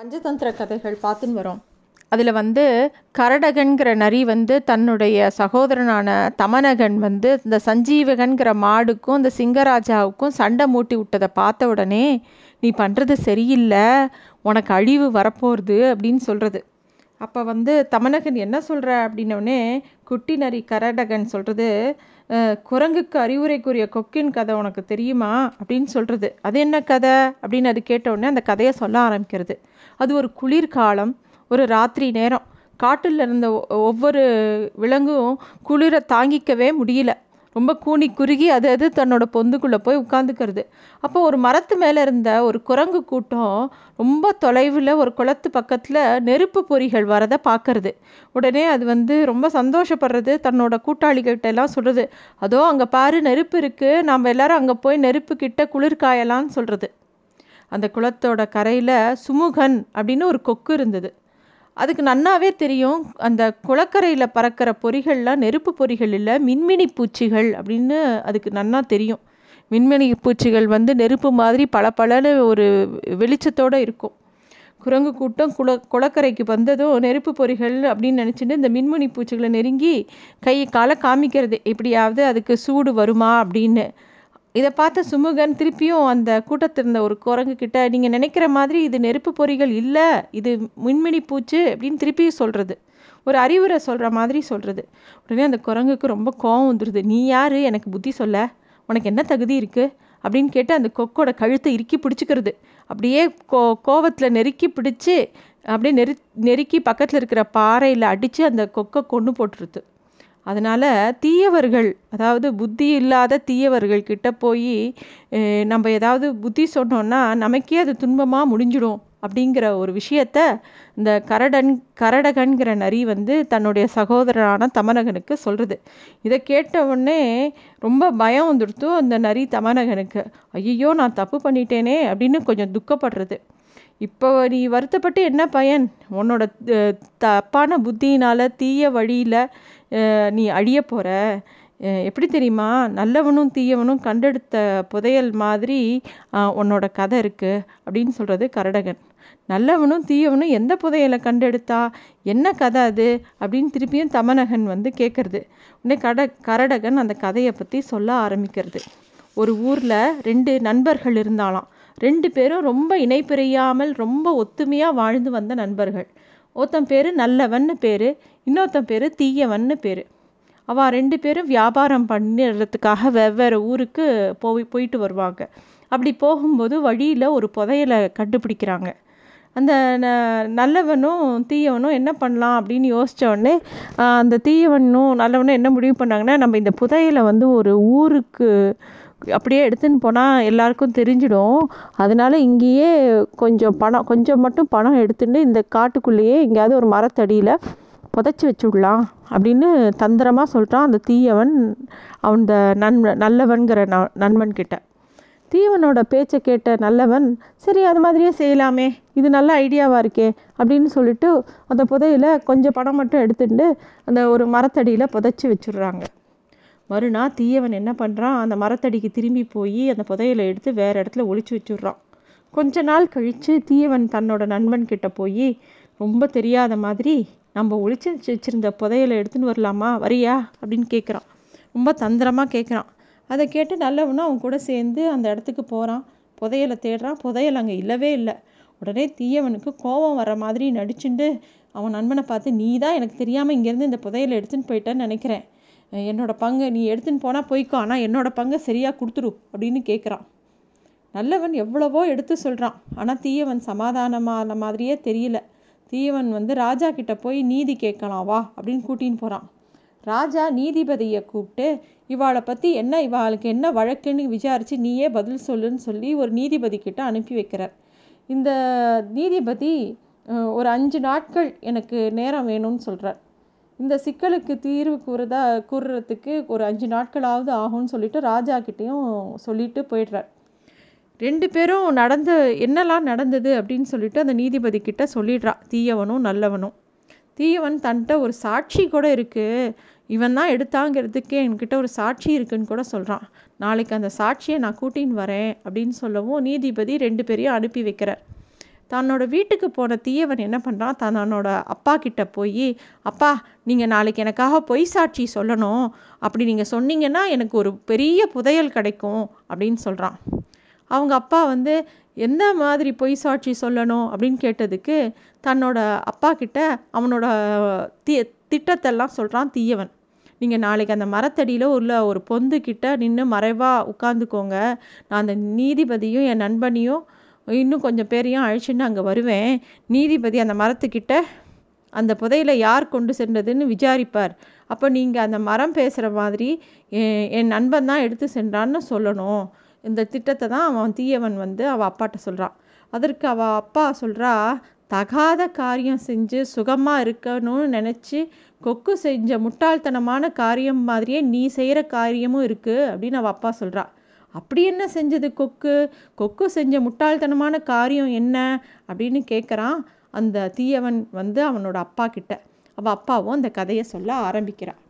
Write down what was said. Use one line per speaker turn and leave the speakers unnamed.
பஞ்சதந்திர கதைகள் பார்த்துன்னு வரோம். அதில் வந்து கரடகன்கிற நரி வந்து தன்னுடைய சகோதரனான தமனகன் வந்து இந்த சஞ்சீவகன்கிற மாடுக்கும் இந்த சிங்கராஜாவுக்கும் சண்டை மூட்டி விட்டதை பார்த்த உடனே நீ பண்ணுறது சரியில்லை. உனக்கு அழிவு வரப்போகிறது அப்படின்னு சொல்கிறது அப்போ வந்து தமனகன் என்ன சொல்கிற அப்படின்னோடனே குட்டி நரி கரடகன் சொல்கிறது குரங்குக்கு அறிவுரைக்குரிய கொக்கின் கதை உனக்கு தெரியுமா? அப்படின்னு சொல்கிறது அது என்ன கதை? அப்படின்னு அது கேட்ட உடனே அந்த கதையை சொல்ல ஆரம்பிக்கிறது. அது ஒரு குளிர்காலம் ஒரு ராத்திரி நேரம். காட்டில் இருந்த ஒ- ஒவ்வொரு விலங்கும் குளிரை தாங்கிக்கவே முடியல. ரொம்ப கூனி குறுகி அது அது தன்னோட பொந்துக்குள்ளே போய் உட்காந்துக்கிறது. அப்போ ஒரு மரத்து மேலே இருந்த ஒரு குரங்கு கூட்டம் ரொம்ப தொலைவில் ஒரு குளத்து பக்கத்தில் நெருப்பு பொறிகள் வரதை பார்க்கறது உடனே அது வந்து ரொம்ப சந்தோஷப்படுறது தன்னோட கூட்டாளிகிட்ட எல்லாம் சொல்கிறது அதோ அங்கே பாரு நெருப்பு இருக்குது நாம் எல்லாரும் அங்கே போய் நெருப்பு கிட்ட குளிர் காயலாம்னு சொல்கிறது அந்த குளத்தோட கரையில் சுமுகன் அப்படின்னு ஒரு கொக்கு இருந்தது. அதுக்கு நன்னாவே தெரியும். அந்த குளக்கரையில் பறக்கிற பொறிகள்லாம் நெருப்பு பொறிகள் இல்லை மின்மினி பூச்சிகள் அப்படின்னு அதுக்கு நன்னா தெரியும். மின்மினி பூச்சிகள் வந்து நெருப்பு மாதிரி பளபளன்னு ஒரு வெளிச்சத்தோடு இருக்கும். குரங்கு கூட்டம் குள குளக்கரைக்கு வந்ததும் நெருப்பு பொறிகள் அப்படின்னு நினச்சிட்டு இந்த மின்மினி பூச்சிகளை நெருங்கி கை காலை காமிக்கிறது. எப்படியாவது அதுக்கு சூடு வருமா அப்படின்னு. இதை பார்த்த சுமுகன் திருப்பியும் அந்த கூட்டத்தில் இருந்த ஒரு குரங்கு கிட்ட நீங்கள் நினைக்கிற மாதிரி இது நெருப்பு பொறிகள் இல்லை இது மின்மினி பூச்சு அப்படின்னு திருப்பியும் சொல்கிறது ஒரு அறிவுரை சொல்கிற மாதிரி சொல்கிறது உடனே அந்த குரங்குக்கு ரொம்ப கோவம் வந்துடுது நீ யார்? எனக்கு புத்தி சொல்ல. உனக்கு என்ன தகுதி இருக்குது அப்படின்னு கேட்டு அந்த கொக்கோட கழுத்தை இறுக்கி பிடிச்சிக்கிறது. அப்படியே கோ கோவத்தில் நெருக்கி பிடிச்சி அப்படியே நெரு நெருக்கி பக்கத்தில் இருக்கிற பாறையில் அடித்து அந்த கொக்கை கொன்று போட்டுருது. அதனால் தீயவர்கள் அதாவது புத்தி இல்லாத தீயவர்கள் கிட்ட போய் நம்ம ஏதாவது புத்தி சொன்னோன்னா நமக்கே அது துன்பமாக முடிஞ்சிடும். அப்படிங்கிற ஒரு விஷயத்த இந்த கரடன் கரடகன்கிற நரி வந்து தன்னுடைய சகோதரனான தமனகனுக்கு சொல்கிறது இதை கேட்ட உடனே ரொம்ப பயம் வந்துடுத்து அந்த நரி தமனகனுக்கு. ஐயோ நான் தப்பு பண்ணிட்டேனே அப்படின்னு கொஞ்சம் துக்கப்படுறது. இப்போ நீ வருத்தப்பட்டு என்ன பயன்? உன்னோட தப்பான புத்தியினால் தீய வழியில் நீ அழிய போகிற எப்படி தெரியுமா? நல்லவனும் தீயவனும் கண்டெடுத்த புதையல் மாதிரி உன்னோட கதை இருக்குது அப்படின்னு சொல்கிறது கரடகன். நல்லவனும் தீயவனும் எந்த புதையலை கண்டெடுத்தா? என்ன கதை அது? அப்படின்னு திருப்பியும் தமனகன் வந்து கேட்குறது உடனே கட கரடகன் அந்த கதையை பற்றி சொல்ல ஆரம்பிக்கிறது. ஒரு ஊரில் ரெண்டு நண்பர்கள் இருந்தாலாம். ரெண்டு பேரும் ரொம்ப இணைப்பிரியாமல் ரொம்ப ஒத்துமையாக வாழ்ந்து வந்த நண்பர்கள். ஒருத்தன் பேர் நல்லவன்னு பேர் இன்னொருத்தன் பேர் தீயவன்னு பேர். அவள் ரெண்டு பேரும் வியாபாரம் பண்ணுறதுக்காக வெவ்வேறு ஊருக்கு போய் போயிட்டு வருவாங்க. அப்படி போகும்போது வழியில் ஒரு புதையலை கண்டுபிடிக்கிறாங்க. அந்த ந- நல்லவனும் தீயவனும் என்ன பண்ணலாம் அப்படின்னு யோசித்தவொடனே உடனே அந்த தீயவனும் நல்லவனும் என்ன முடிவு பண்ணாங்கன்னா நம்ம இந்த புதையலை வந்து ஒரு ஊருக்கு அப்படியே எடுத்துன்னு போனால் எல்லாருக்கும் தெரிஞ்சிடும். அதனால இங்கேயே கொஞ்சம் பணம் கொஞ்சம் மட்டும் பணம் எடுத்துட்டு இந்த காட்டுக்குள்ளேயே எங்கேயாவது ஒரு மரத்தடியில் புதைச்சி வச்சுடலாம் அப்படின்னு தந்திரமாக சொல்கிறான் அந்த தீயவன் அந்த நன் நல்லவன்கிற ந நண்பன் கிட்ட. தீவனோட பேச்சை கேட்ட நல்லவன் சரி அது மாதிரியே செய்யலாமே இது நல்ல ஐடியாவாக இருக்கே அப்படின்னு சொல்லிட்டு அந்த புதையில கொஞ்சம் பணம் மட்டும் எடுத்துட்டு அந்த ஒரு மரத்தடியில் புதைச்சி வச்சுடுறாங்க. மறுநாள் தீயவன் என்ன பண்ணுறான் அந்த மரத்தடிக்கு திரும்பி போய் அந்த புதையலை எடுத்து வேறு இடத்துல ஒழிச்சு வச்சுடுறான். கொஞ்ச நாள் கழித்து தீயவன் தன்னோட நண்பன் கிட்ட போய் ரொம்ப தெரியாத மாதிரி நம்ம ஒழிச்சு வச்சுருந்த வச்சிருந்த புதையலை எடுத்துன்னு வரலாமா? வரியா? அப்படின்னு கேட்குறான் ரொம்ப தந்திரமாக கேட்குறான் அதை கேட்டு நல்லவனும் அவன் கூட சேர்ந்து அந்த இடத்துக்கு போகிறான் புதையலை தேடுறான். புதையல் அங்கே இல்லவே இல்லை. உடனே தீயவனுக்கு கோபம் வர மாதிரி நடிச்சுண்டு அவன் நண்பனை பார்த்து நீ தான் எனக்கு தெரியாமல் இங்கேருந்து இந்த புதையலை எடுத்துன்னு போயிட்டேன்னு நினைக்கிறேன். என்னோடய என்னோட பங்கு நீ எடுத்துன்னு போனால் போய்க்கோ ஆனால் என்னோட பங்கை சரியாக கொடுத்துரு அப்படின்னு கேட்குறான் நல்லவன் எவ்வளவோ எடுத்து சொல்கிறான் ஆனால் தீயவன் சமாதானமான மாதிரியே தெரியல. தீயவன் வந்து ராஜா கிட்ட போய் நீதி கேட்கலாம் வா அப்படின்னு கூட்டின்னு போகிறான் ராஜா நீதிபதியை கூப்பிட்டு இவாளை பற்றி என்ன இவாளுக்கு என்ன வழக்குன்னு விசாரித்து நீயே பதில் சொல்லுன்னு சொல்லி ஒரு நீதிபதி கிட்ட அனுப்பி வைக்கிறார். இந்த நீதிபதி ஒரு அஞ்சு நாட்கள் எனக்கு நேரம் வேணும்னு சொல்கிறார் இந்த சிக்கலுக்கு தீர்வு கூறுறதா கூறுறதுக்கு ஒரு அஞ்சு நாட்களாவது ஆகும்னு சொல்லிட்டு ராஜா கிட்டேயும் சொல்லிட்டு போயிடுறார். ரெண்டு பேரும் நடந்த என்னெல்லாம் நடந்தது அப்படின்னு சொல்லிட்டு அந்த நீதிபதி கிட்ட சொல்லிடுறா. தீயவனும் நல்லவனும். தீயவன் தன்கிட்ட ஒரு சாட்சி கூட இருக்குது இவன் தான் எடுத்தாங்கிறதுக்கு என்கிட்ட ஒரு சாட்சி இருக்குன்னு கூட சொல்கிறான் நாளைக்கு அந்த சாட்சியை நான் கூட்டின்னு வரேன் அப்படின்னு சொல்லவும் நீதிபதி ரெண்டு பேரையும் அனுப்பி வைக்கிறார். தன்னோட வீட்டுக்கு போன தீயவன் என்ன பண்ணுறான் தன்னோட அப்பா கிட்ட போய் அப்பா நீங்கள் நாளைக்கு எனக்காக பொய் சாட்சி சொல்லணும். அப்படி நீங்கள் சொன்னீங்கன்னா எனக்கு ஒரு பெரிய புதையல் கிடைக்கும் அப்படின்னு சொல்கிறான் அவங்க அப்பா வந்து எந்த மாதிரி பொய் சாட்சி சொல்லணும்? அப்படின்னு கேட்டதுக்கு தன்னோட அப்பா கிட்ட அவனோட தி திட்டத்தெல்லாம் சொல்கிறான் தீயவன். நீங்கள் நாளைக்கு அந்த மரத்தடியில் உள்ள ஒரு பொந்து கிட்ட நின்று மறைவாக உட்காந்துக்கோங்க நான் அந்த நீதிபதியும் என் நண்பனையும் இன்னும் கொஞ்சம் பேரையும் அழைச்சின்னு அங்கே வருவேன். நீதிபதி அந்த மரத்துக்கிட்ட அந்த புதையில யார் கொண்டு சென்றதுன்னு விசாரிப்பார். அப்போ நீங்கள் அந்த மரம் பேசுகிற மாதிரி என் நண்பன் தான் எடுத்து சென்றான்னு சொல்லணும். இந்த திட்டத்தை தான் அவன் தீயவன் வந்து அவள் அப்பாட்ட சொல்கிறான் அதற்கு அவள் அப்பா சொல்கிறா தகாத காரியம் செஞ்சு சுகமாக இருக்கணும்னு நினச்சி கொக்கு செஞ்ச முட்டாள்தனமான காரியம் மாதிரியே நீ செய்கிற காரியமும் இருக்குது அப்படின்னு அவள் அப்பா சொல்கிறா அப்படி என்ன செஞ்சது கொக்கு? கொக்கு செஞ்ச முட்டாள்தனமான காரியம் என்ன? அப்படின்னு கேட்குறான் அந்த தீயவன் வந்து அவனோட அப்பா கிட்ட. அவள் அப்பாவும் அந்த கதையை சொல்ல ஆரம்பிக்கிறான்